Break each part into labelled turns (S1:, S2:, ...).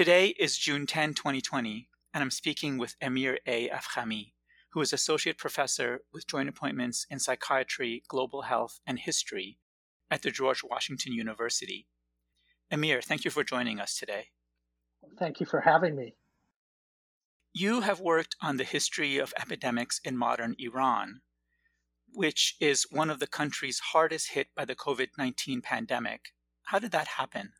S1: Today is June 10, 2020, and I'm speaking with Amir A. Afkhami, who is Associate Professor with Joint Appointments in Psychiatry, Global Health, and History at the George Washington University. Amir, thank you for joining us today.
S2: Thank you for having me.
S1: You have worked on the history of epidemics in modern Iran, which is one of the countries hardest hit by the COVID 19 pandemic. How did that happen?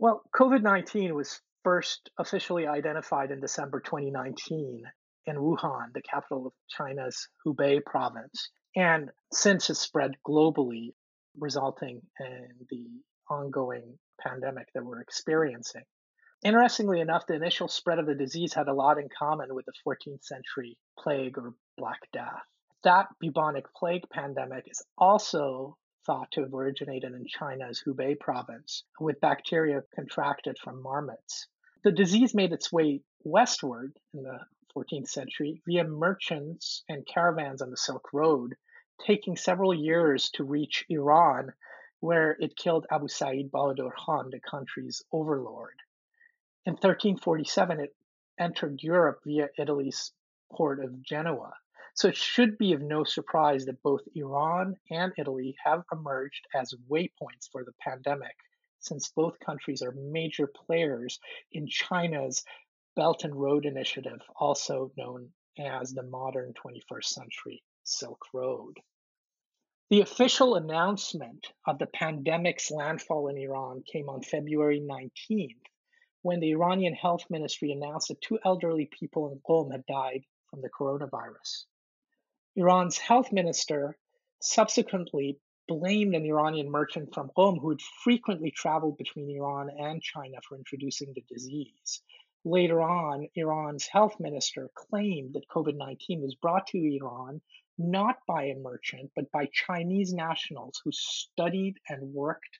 S2: Well, COVID 19 was first officially identified in December 2019 in Wuhan, the capital of China's Hubei province. And since it's spread globally, resulting in the ongoing pandemic that we're experiencing. Interestingly enough, the initial spread of the disease had a lot in common with the 14th century plague or Black Death. That bubonic plague pandemic is also thought to have originated in China's Hubei province, with bacteria contracted from marmots. The disease made its way westward in the 14th century via merchants and caravans on the Silk Road, taking several years to reach Iran, where it killed Abu Sa'id Bahadur Khan, the country's overlord. In 1347, it entered Europe via Italy's port of Genoa. So it should be of no surprise that both Iran and Italy have emerged as waypoints for the pandemic, since both countries are major players in China's Belt and Road Initiative, also known as the modern 21st century Silk Road. The official announcement of the pandemic's landfall in Iran came on February 19th, when the Iranian health ministry announced that two elderly people in Qom had died from the coronavirus. Iran's health minister subsequently blamed an Iranian merchant from Qom who had frequently traveled between Iran and China for introducing the disease. Later on, Iran's health minister claimed that COVID 19 was brought to Iran not by a merchant, but by Chinese nationals who studied and worked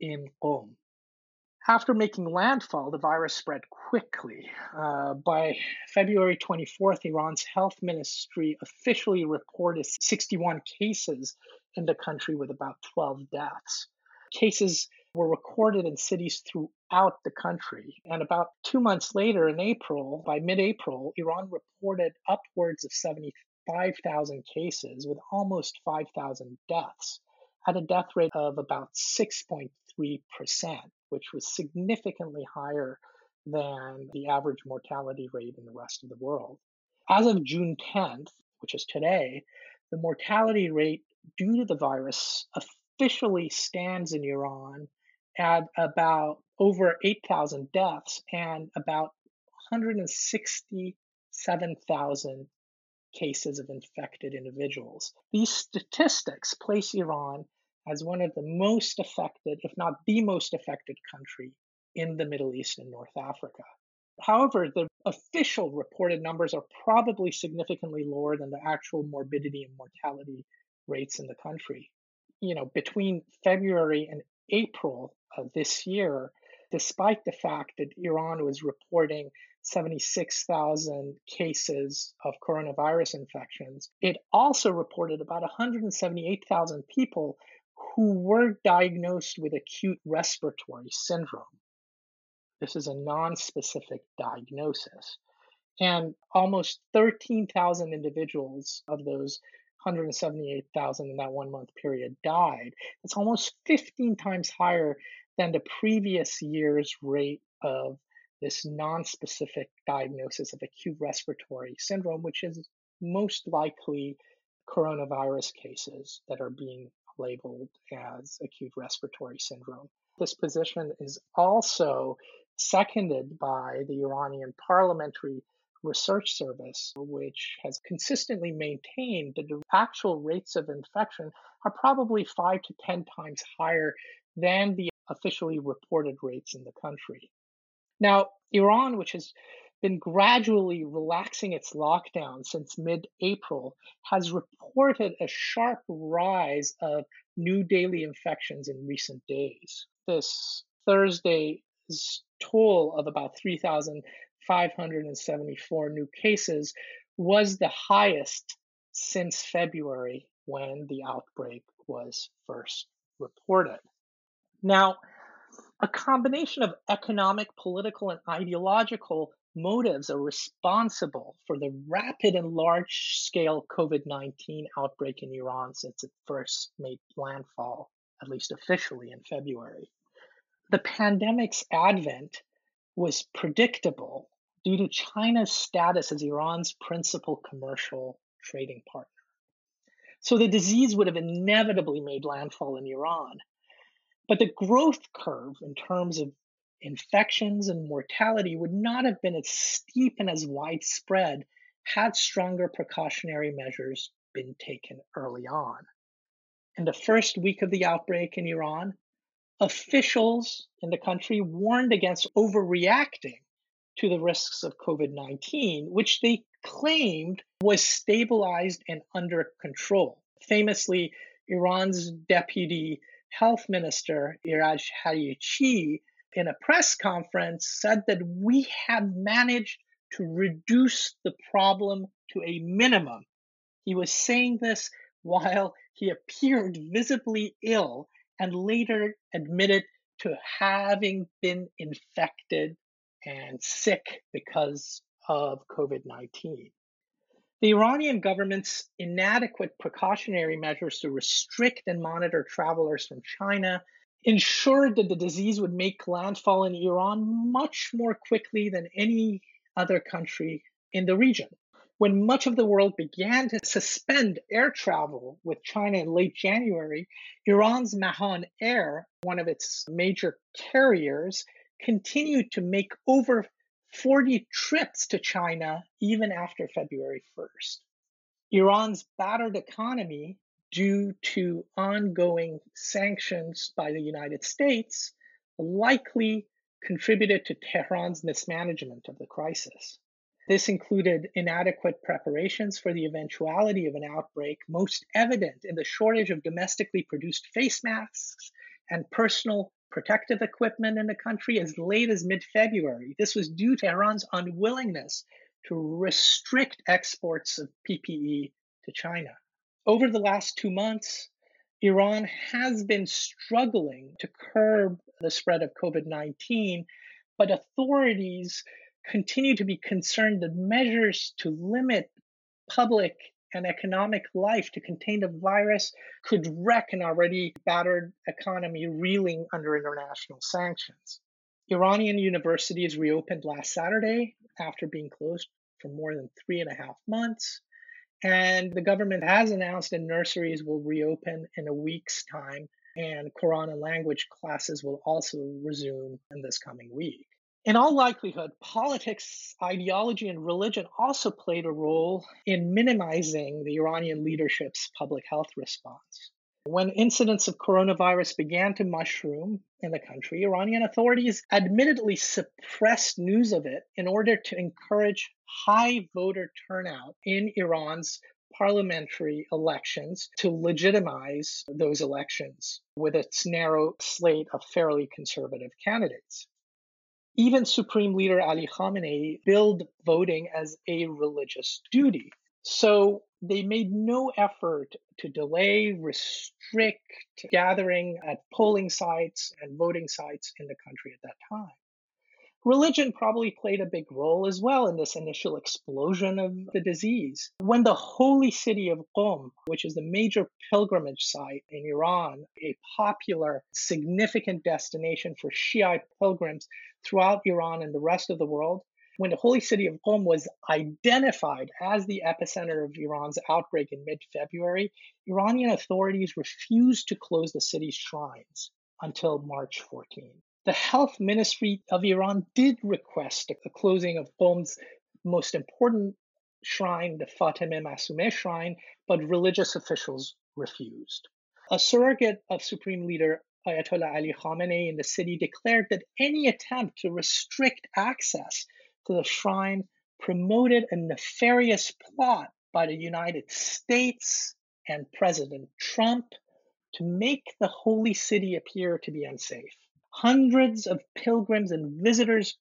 S2: in Qom. After making landfall, the virus spread quickly. Uh, by February 24th, Iran's health ministry officially reported 61 cases in the country with about 12 deaths. Cases were recorded in cities throughout the country. And about two months later, in April, by mid April, Iran reported upwards of 75,000 cases with almost 5,000 deaths at a death rate of about 6.3%, which was significantly higher than the average mortality rate in the rest of the world. As of June 10th, which is today, the mortality rate due to the virus officially stands in Iran at about over 8,000 deaths and about 167,000 cases of infected individuals. These statistics place Iran as one of the most affected, if not the most affected country in the Middle East and North Africa. However, the official reported numbers are probably significantly lower than the actual morbidity and mortality rates in the country. You know, between February and April of this year, despite the fact that Iran was reporting 76,000 cases of coronavirus infections. It also reported about 178,000 people who were diagnosed with acute respiratory syndrome. This is a non-specific diagnosis. And almost 13,000 individuals of those 178,000 in that one month period died. It's almost 15 times higher than the previous year's rate of this non-specific diagnosis of acute respiratory syndrome, which is most likely coronavirus cases that are being labeled as acute respiratory syndrome. This position is also seconded by the Iranian Parliamentary Research Service, which has consistently maintained that the actual rates of infection are probably five to 10 times higher than the officially reported rates in the country. Now, Iran, which has been gradually relaxing its lockdown since mid April, has reported a sharp rise of new daily infections in recent days. This Thursday's toll of about 3,574 new cases was the highest since February when the outbreak was first reported. Now, a combination of economic, political, and ideological motives are responsible for the rapid and large scale COVID 19 outbreak in Iran since it first made landfall, at least officially, in February. The pandemic's advent was predictable due to China's status as Iran's principal commercial trading partner. So the disease would have inevitably made landfall in Iran. But the growth curve in terms of infections and mortality would not have been as steep and as widespread had stronger precautionary measures been taken early on. In the first week of the outbreak in Iran, officials in the country warned against overreacting to the risks of COVID 19, which they claimed was stabilized and under control. Famously, Iran's deputy health minister, Iraj Harirchi, in a press conference said that we have managed to reduce the problem to a minimum. He was saying this while he appeared visibly ill and later admitted to having been infected and sick because of COVID 19. The Iranian government's inadequate precautionary measures to restrict and monitor travelers from China ensured that the disease would make landfall in Iran much more quickly than any other country in the region. When much of the world began to suspend air travel with China in late January, Iran's Mahan Air, one of its major carriers, continued to make over 40 trips to China even after February 1st. Iran's battered economy due to ongoing sanctions by the United States likely contributed to Tehran's mismanagement of the crisis. This included inadequate preparations for the eventuality of an outbreak, most evident in the shortage of domestically produced face masks and personal protective equipment in the country as late as mid February. This was due to Iran's unwillingness to restrict exports of PPE to China. Over the last two months, Iran has been struggling to curb the spread of COVID 19, but authorities continue to be concerned that measures to limit public and economic life to contain the virus could wreck an already battered economy reeling under international sanctions. Iranian universities reopened last Saturday after being closed for more than three and a half months. And the government has announced that nurseries will reopen in a week's time, and Quran and language classes will also resume in this coming week. In all likelihood, politics, ideology, and religion also played a role in minimizing the Iranian leadership's public health response. When incidents of coronavirus began to mushroom in the country, Iranian authorities admittedly suppressed news of it in order to encourage high voter turnout in Iran's parliamentary elections to legitimize those elections with its narrow slate of fairly conservative candidates. Even Supreme Leader Ali Khamenei billed voting as a religious duty. So they made no effort to delay, restrict gathering at polling sites and voting sites in the country at that time. Religion probably played a big role as well in this initial explosion of the disease. When the holy city of Qom, which is the major pilgrimage site in Iran, a popular, significant destination for Shiite pilgrims throughout Iran and the rest of the world, when the holy city of Qom was identified as the epicenter of Iran's outbreak in mid February, Iranian authorities refused to close the city's shrines until March 14. The health ministry of Iran did request the closing of Qom's most important shrine, the Fatemeh Masumeh shrine, but religious officials refused. A surrogate of Supreme Leader Ayatollah Ali Khamenei in the city declared that any attempt to restrict access to the shrine promoted a nefarious plot by the United States and President Trump to make the holy city appear to be unsafe. Hundreds of pilgrims and visitors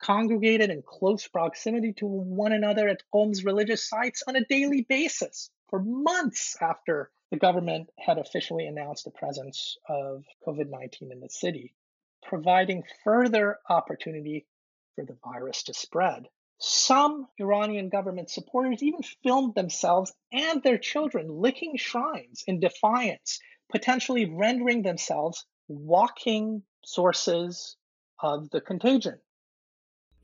S2: congregated in close proximity to one another at Qom's religious sites on a daily basis for months after the government had officially announced the presence of COVID 19 in the city. providing further opportunity for the virus to spread. Some Iranian government supporters even filmed themselves and their children licking shrines in defiance, potentially rendering themselves walking sources of the contagion.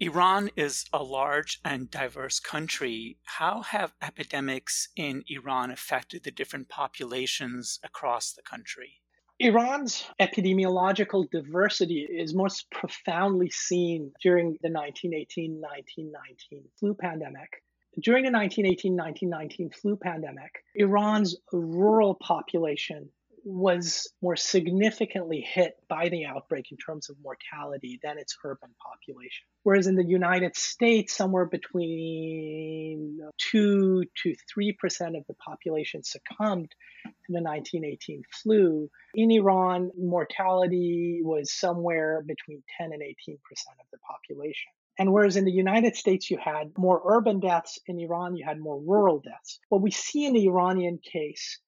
S1: Iran is a large and diverse country. How have epidemics in Iran affected the different populations across the country?
S2: Iran's epidemiological diversity is most profoundly seen during the 1918 1919 flu pandemic. During the 1918 1919 flu pandemic, Iran's rural population was more significantly hit by the outbreak in terms of mortality than its urban population. Whereas in the United States, somewhere between 2 to 3% of the population succumbed to the 1918 flu. In Iran, mortality was somewhere between 10 and 18% of the population. And whereas in the United States, you had more urban deaths, in Iran, you had more rural deaths. What we see in the Iranian case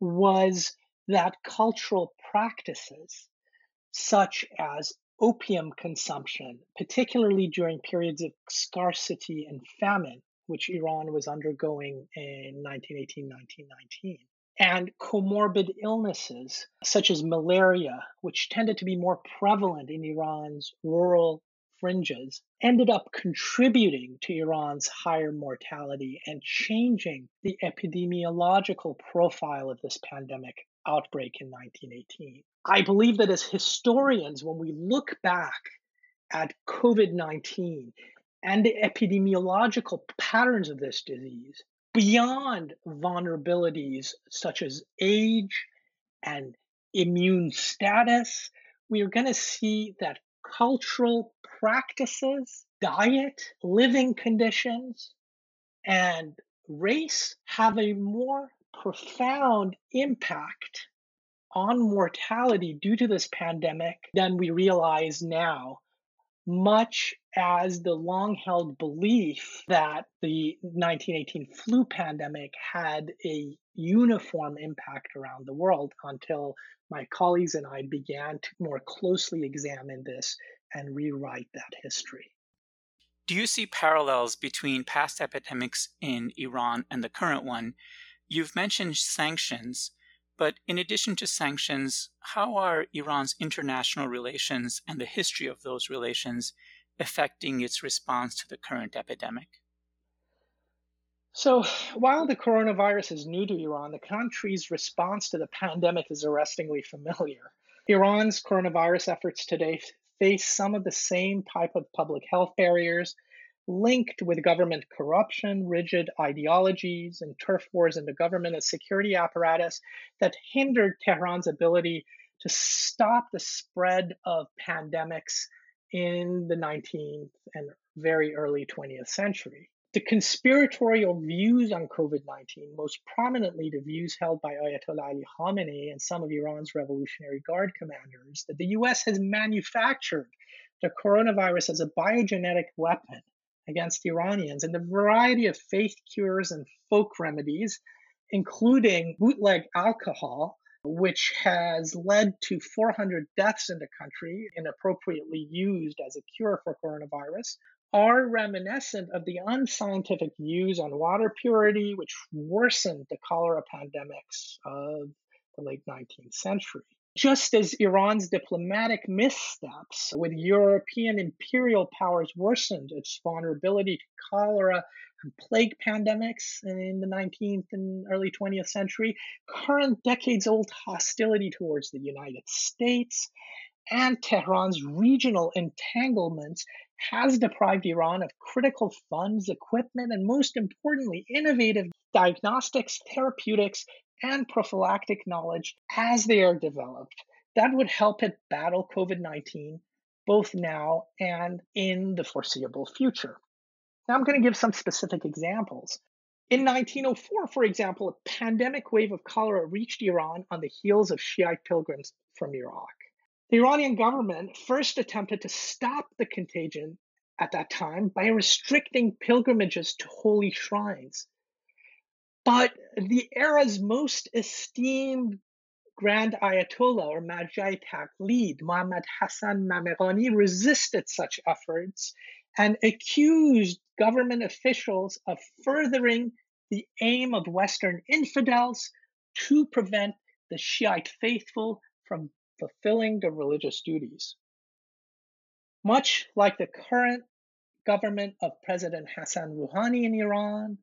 S2: was that cultural practices such as opium consumption, particularly during periods of scarcity and famine, which Iran was undergoing in 1918 1919, and comorbid illnesses such as malaria, which tended to be more prevalent in Iran's rural fringes, ended up contributing to Iran's higher mortality and changing the epidemiological profile of this pandemic outbreak in 1918. I believe that as historians, when we look back at COVID 19 and the epidemiological patterns of this disease, beyond vulnerabilities such as age and immune status, we are going to see that cultural practices, diet, living conditions, and race have a more profound impact on mortality due to this pandemic than we realize now, much as the long held belief that the 1918 flu pandemic had a uniform impact around the world until my colleagues and I began to more closely examine this and rewrite that history.
S1: Do you see parallels between past epidemics in Iran and the current one? You've mentioned sanctions, but in addition to sanctions, how are Iran's international relations and the history of those relations affecting its response to the current epidemic?
S2: So, while the coronavirus is new to Iran, the country's response to the pandemic is arrestingly familiar. Iran's coronavirus efforts today face some of the same type of public health barriers linked with government corruption, rigid ideologies, and turf wars in the government and security apparatus that hindered Tehran's ability to stop the spread of pandemics in the 19th and very early 20th century. The conspiratorial views on COVID 19, most prominently the views held by Ayatollah Ali Khamenei and some of Iran's Revolutionary Guard commanders, that the US has manufactured the coronavirus as a biogenetic weapon against Iranians and the variety of faith cures and folk remedies, including bootleg alcohol, which has led to 400 deaths in the country, inappropriately used as a cure for coronavirus, are reminiscent of the unscientific views on water purity, which worsened the cholera pandemics of the late 19th century. Just as Iran's diplomatic missteps with European imperial powers worsened its vulnerability to cholera and plague pandemics in the 19th and early 20th century, current decades old hostility towards the United States and Tehran's regional entanglements has deprived Iran of critical funds, equipment, and most importantly, innovative diagnostics, therapeutics, and prophylactic knowledge as they are developed. That would help it battle COVID 19 both now and in the foreseeable future. Now, I'm going to give some specific examples. In 1904, for example, a pandemic wave of cholera reached Iran on the heels of Shiite pilgrims from Iraq. The Iranian government first attempted to stop the contagion at that time by restricting pilgrimages to holy shrines. But the era's most esteemed Grand Ayatollah or Marjai Taqlid, Muhammad Hassan Mamaqani, resisted such efforts and accused government officials of furthering the aim of Western infidels to prevent the Shiite faithful from fulfilling their religious duties. Much like the current government of President Hassan Rouhani in Iran,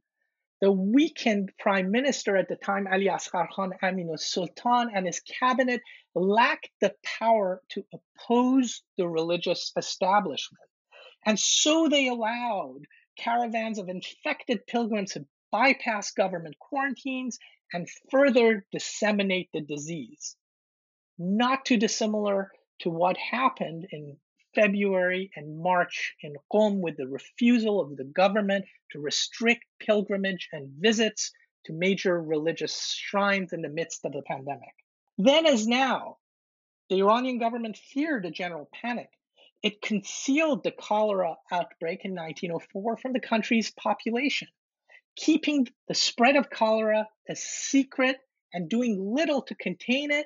S2: the weakened prime minister at the time, Ali Asghar Khan Aminu Sultan, and his cabinet lacked the power to oppose the religious establishment. And so they allowed caravans of infected pilgrims to bypass government quarantines and further disseminate the disease. Not too dissimilar to what happened in February and March in Qom with the refusal of the government to restrict pilgrimage and visits to major religious shrines in the midst of the pandemic. Then, as now, the Iranian government feared a general panic. It concealed the cholera outbreak in 1904 from the country's population, keeping the spread of cholera a secret and doing little to contain it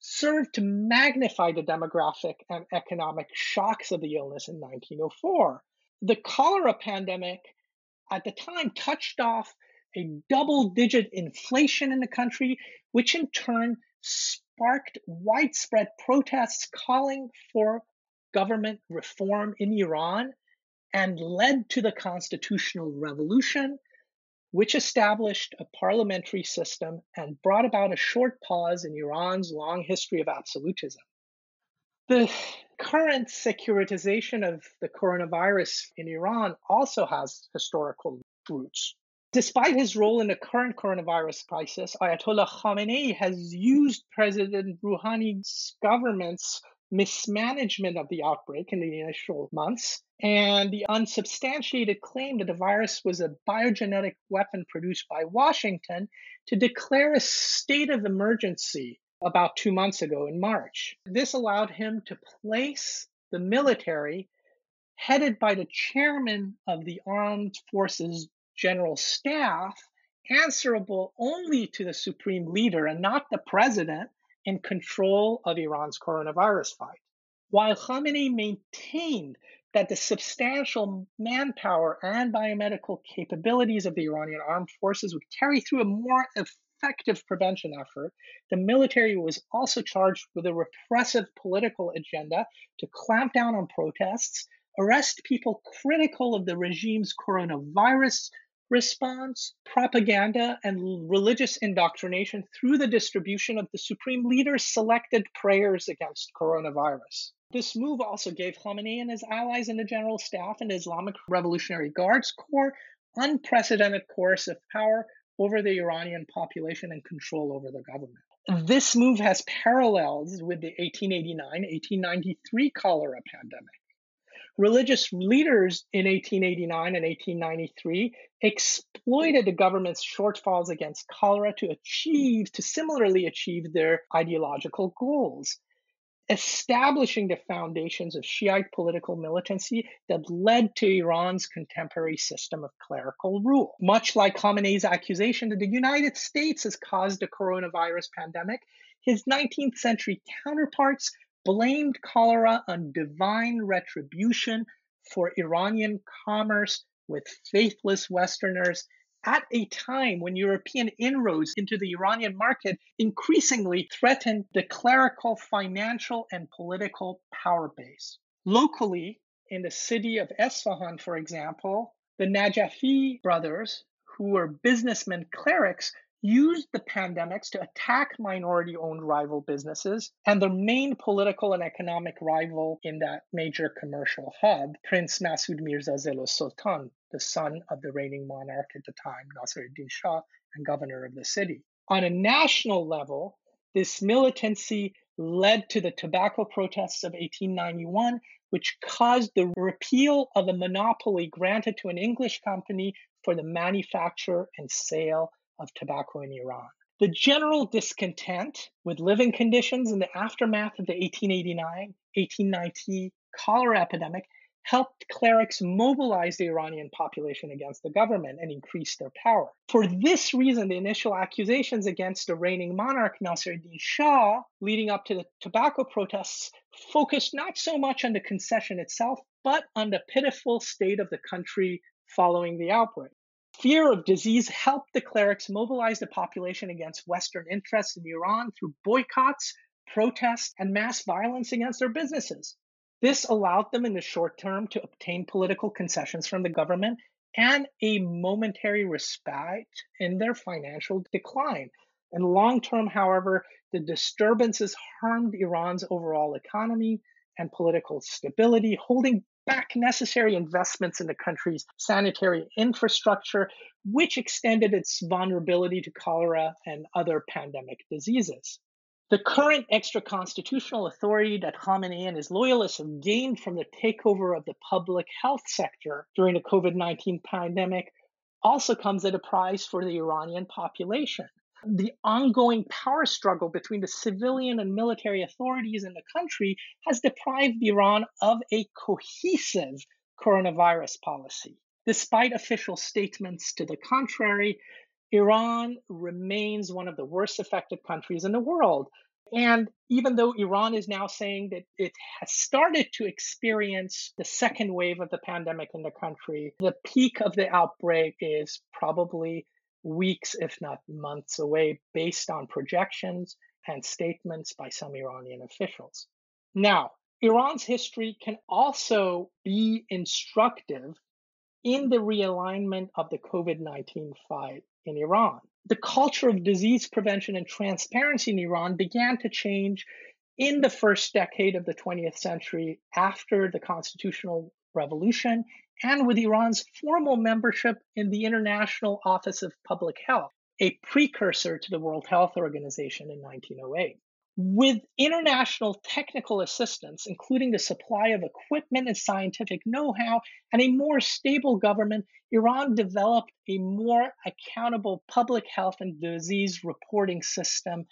S2: served to magnify the demographic and economic shocks of the illness in 1904. The cholera pandemic at the time touched off a double digit inflation in the country, which in turn sparked widespread protests calling for government reform in Iran and led to the constitutional revolution which established a parliamentary system and brought about a short pause in Iran's long history of absolutism. The current securitization of the coronavirus in Iran also has historical roots. Despite his role in the current coronavirus crisis, Ayatollah Khamenei has used President Rouhani's government's mismanagement of the outbreak in the initial months and the unsubstantiated claim that the virus was a biogenetic weapon produced by Washington to declare a state of emergency about two months ago in March. This allowed him to place the military, headed by the chairman of the Armed Forces General Staff, answerable only to the supreme leader and not the president in control of Iran's coronavirus fight. While Khamenei maintained that the substantial manpower and biomedical capabilities of the Iranian armed forces would carry through a more effective prevention effort, the military was also charged with a repressive political agenda to clamp down on protests, arrest people critical of the regime's coronavirus response, propaganda, and religious indoctrination through the distribution of the supreme leader's selected prayers against coronavirus. This move also gave Khamenei and his allies in the General Staff and Islamic Revolutionary Guards Corps unprecedented coercive power over the Iranian population and control over the government. This move has parallels with the 1889 1893 cholera pandemic religious leaders in 1889 and 1893 hmm. exploited the government's shortfalls against cholera to achieve, to similarly achieve their ideological goals, establishing the foundations of Shiite political militancy that led to Iran's contemporary system of clerical rule. Much like Khamenei's accusation that the United States has caused the coronavirus pandemic, his 19th century counterparts blamed cholera on divine retribution for Iranian commerce with faithless Westerners at a time when European inroads into the Iranian market increasingly threatened the clerical, financial, and political power base. Locally, in the city of Esfahan, for example, the Najafi brothers, who were businessmen clerics, used the pandemics to attack minority owned rival businesses. And their main political and economic rival in that major commercial hub, Prince Masoud Mirza Zelo Sultan, the son of the reigning monarch at the time, Nasiruddin Shah, and governor of the city. On a national level, this militancy led to the tobacco protests of 1891, which caused the repeal of a monopoly granted to an English company for the manufacture and sale of tobacco in Iran. The general discontent with living conditions in the aftermath of the 1889 1890 cholera epidemic helped clerics mobilize the Iranian population against the government and increase their power. For this reason, the initial accusations against the reigning monarch Nasiruddin Shah leading up to the tobacco protests focused not so much on the concession itself, but on the pitiful state of the country following the outbreak. Fear of disease helped the clerics mobilize the population against Western interests in Iran through boycotts, protests, and mass violence against their businesses. This allowed them in the short term to obtain political concessions from the government and a momentary respite in their financial decline. In long term, however, the disturbances harmed Iran's overall economy and political stability, holding back necessary investments in the country's sanitary infrastructure, which extended its vulnerability to cholera and other pandemic diseases. The current extra constitutional authority that Khamenei and his loyalists have gained from the takeover of the public health sector during the COVID 19 pandemic also comes at a price for the Iranian population. The ongoing power struggle between the civilian and military authorities in the country has deprived Iran of a cohesive coronavirus policy. Despite official statements to the contrary, Iran remains one of the worst affected countries in the world. And even though Iran is now saying that it has started to experience the second wave of the pandemic in the country, the peak of the outbreak is probably weeks, if not months away, based on projections and statements by some Iranian officials. Now, Iran's history can also be instructive in the realignment of the COVID 19 fight in Iran. The culture of disease prevention and transparency in Iran began to change in the first decade of the 20th century after the constitutional revolution and with Iran's formal membership in the International Office of Public Health, a precursor to the World Health Organization in 1908. With international technical assistance, including the supply of equipment and scientific know how, and a more stable government, Iran developed a more accountable public health and disease reporting system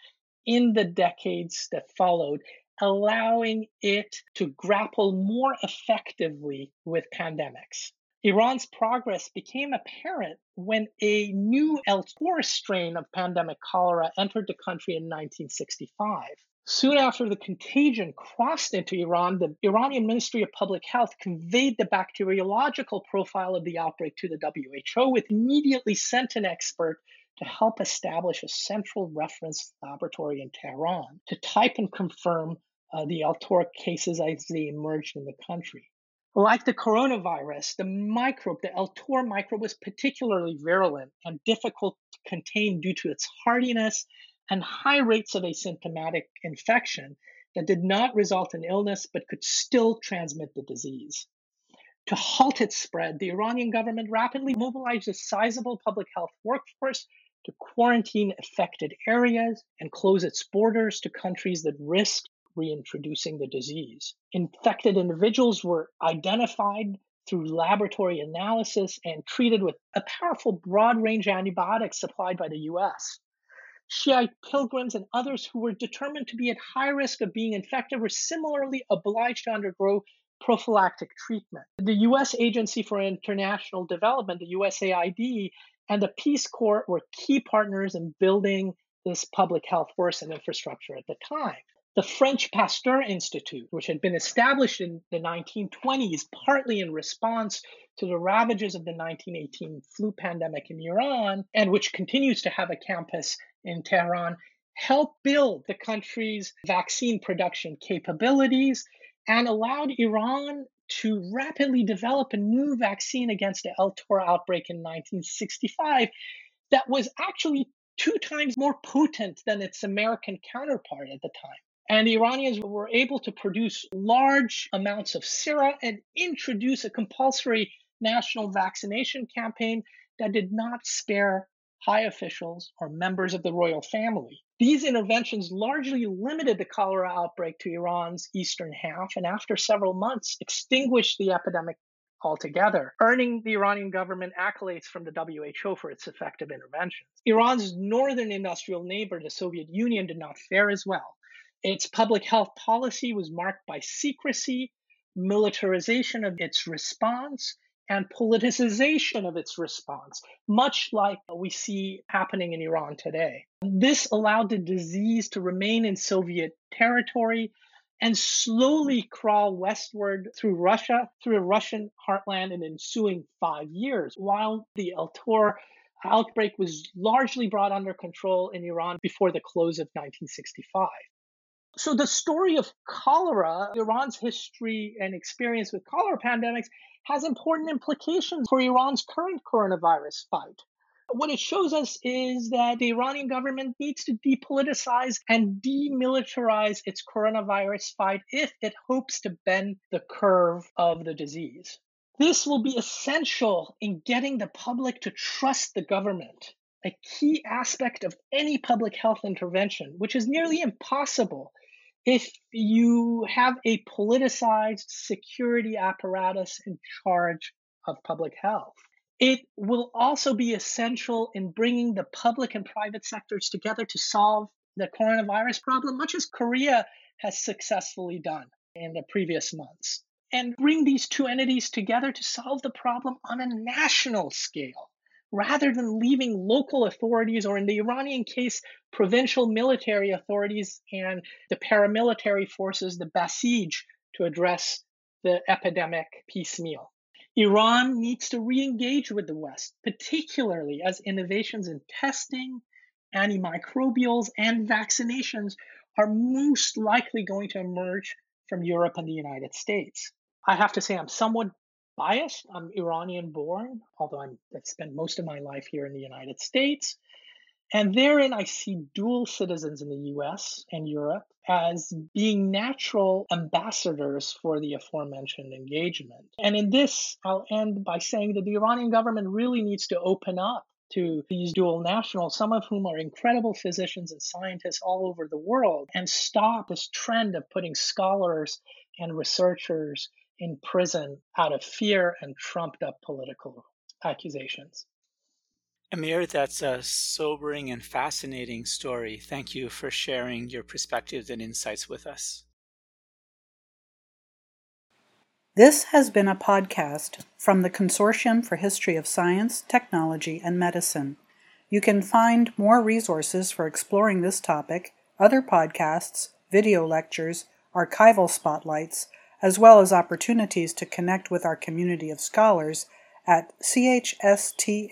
S2: in the decades that followed, allowing it to grapple more effectively with pandemics. Iran's progress became apparent when a new El Tor strain of pandemic cholera entered the country in 1965. Soon after the contagion crossed into Iran, the Iranian Ministry of Public Health conveyed the bacteriological profile of the outbreak to the WHO, which immediately sent an expert to help establish a central reference laboratory in Tehran to type and confirm uh, the El Tor cases as they emerged in the country. Like the coronavirus, the microbe, the El Tor microbe, was particularly virulent and difficult to contain due to its hardiness and high rates of asymptomatic infection that did not result in illness but could still transmit the disease. To halt its spread, the Iranian government rapidly mobilized a sizable public health workforce to quarantine affected areas and close its borders to countries that risked reintroducing the disease. Infected individuals were identified through laboratory analysis and treated with a powerful broad range antibiotic supplied by the US. Shiite pilgrims and others who were determined to be at high risk of being infected were similarly obliged to undergo prophylactic treatment. The US Agency for International Development, the USAID, and the Peace Corps were key partners in building this public health force and infrastructure at the time. The French Pasteur Institute, which had been established in the 1920s partly in response to the ravages of the 1918 flu pandemic in Iran, and which continues to have a campus in Tehran, helped build the country's vaccine production capabilities and allowed Iran to rapidly develop a new vaccine against the El Tor outbreak in 1965 that was actually two times more potent than its American counterpart at the time. And the Iranians were able to produce large amounts of sera and introduce a compulsory national vaccination campaign that did not spare high officials or members of the royal family. These interventions largely limited the cholera outbreak to Iran's eastern half and after several months extinguished the epidemic altogether, earning the Iranian government accolades from the WHO for its effective interventions. Iran's northern industrial neighbor, the Soviet Union, did not fare as well. Its public health policy was marked by secrecy, militarization of its response and politicization of its response, much like we see happening in Iran today. This allowed the disease to remain in Soviet territory and slowly crawl westward through Russia, through Russian heartland in ensuing five years, while the El Tor outbreak was largely brought under control in Iran before the close of 1965. So the story of cholera, Iran's history and experience with cholera pandemics, has important implications for Iran's current coronavirus fight. What it shows us is that the Iranian government needs to depoliticize and demilitarize its coronavirus fight if it hopes to bend the curve of the disease. This will be essential in getting the public to trust the government, a key aspect of any public health intervention, which is nearly impossible if you have a politicized security apparatus in charge of public health. It will also be essential in bringing the public and private sectors together to solve the coronavirus problem, much as Korea has successfully done in the previous months, and bring these two entities together to solve the problem on a national scale rather than leaving local authorities, or in the Iranian case, provincial military authorities and the paramilitary forces, the Basij, to address the epidemic piecemeal. Iran needs to re engage with the West, particularly as innovations in testing, antimicrobials, and vaccinations are most likely going to emerge from Europe and the United States. I have to say, I'm somewhat biased. I'm Iranian born, although I'm, I've spent most of my life here in the United States. And therein, I see dual citizens in the US and Europe as being natural ambassadors for the aforementioned engagement. And in this, I'll end by saying that the Iranian government really needs to open up to these dual nationals, some of whom are incredible physicians and scientists all over the world, and stop this trend of putting scholars and researchers in prison out of fear and trumped up political accusations.
S1: Amir, that's a sobering and fascinating story. Thank you for sharing your perspectives and insights with us.
S3: This has been a podcast from the Consortium for History of Science, Technology, and Medicine. You can find more resources for exploring this topic, other podcasts, video lectures, archival spotlights, as well as opportunities to connect with our community of scholars at chstm.org.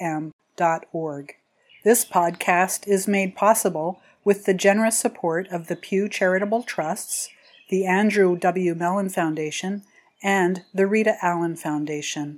S3: This podcast is made possible with the generous support of the Pew Charitable Trusts, the Andrew W. Mellon Foundation, and the Rita Allen Foundation.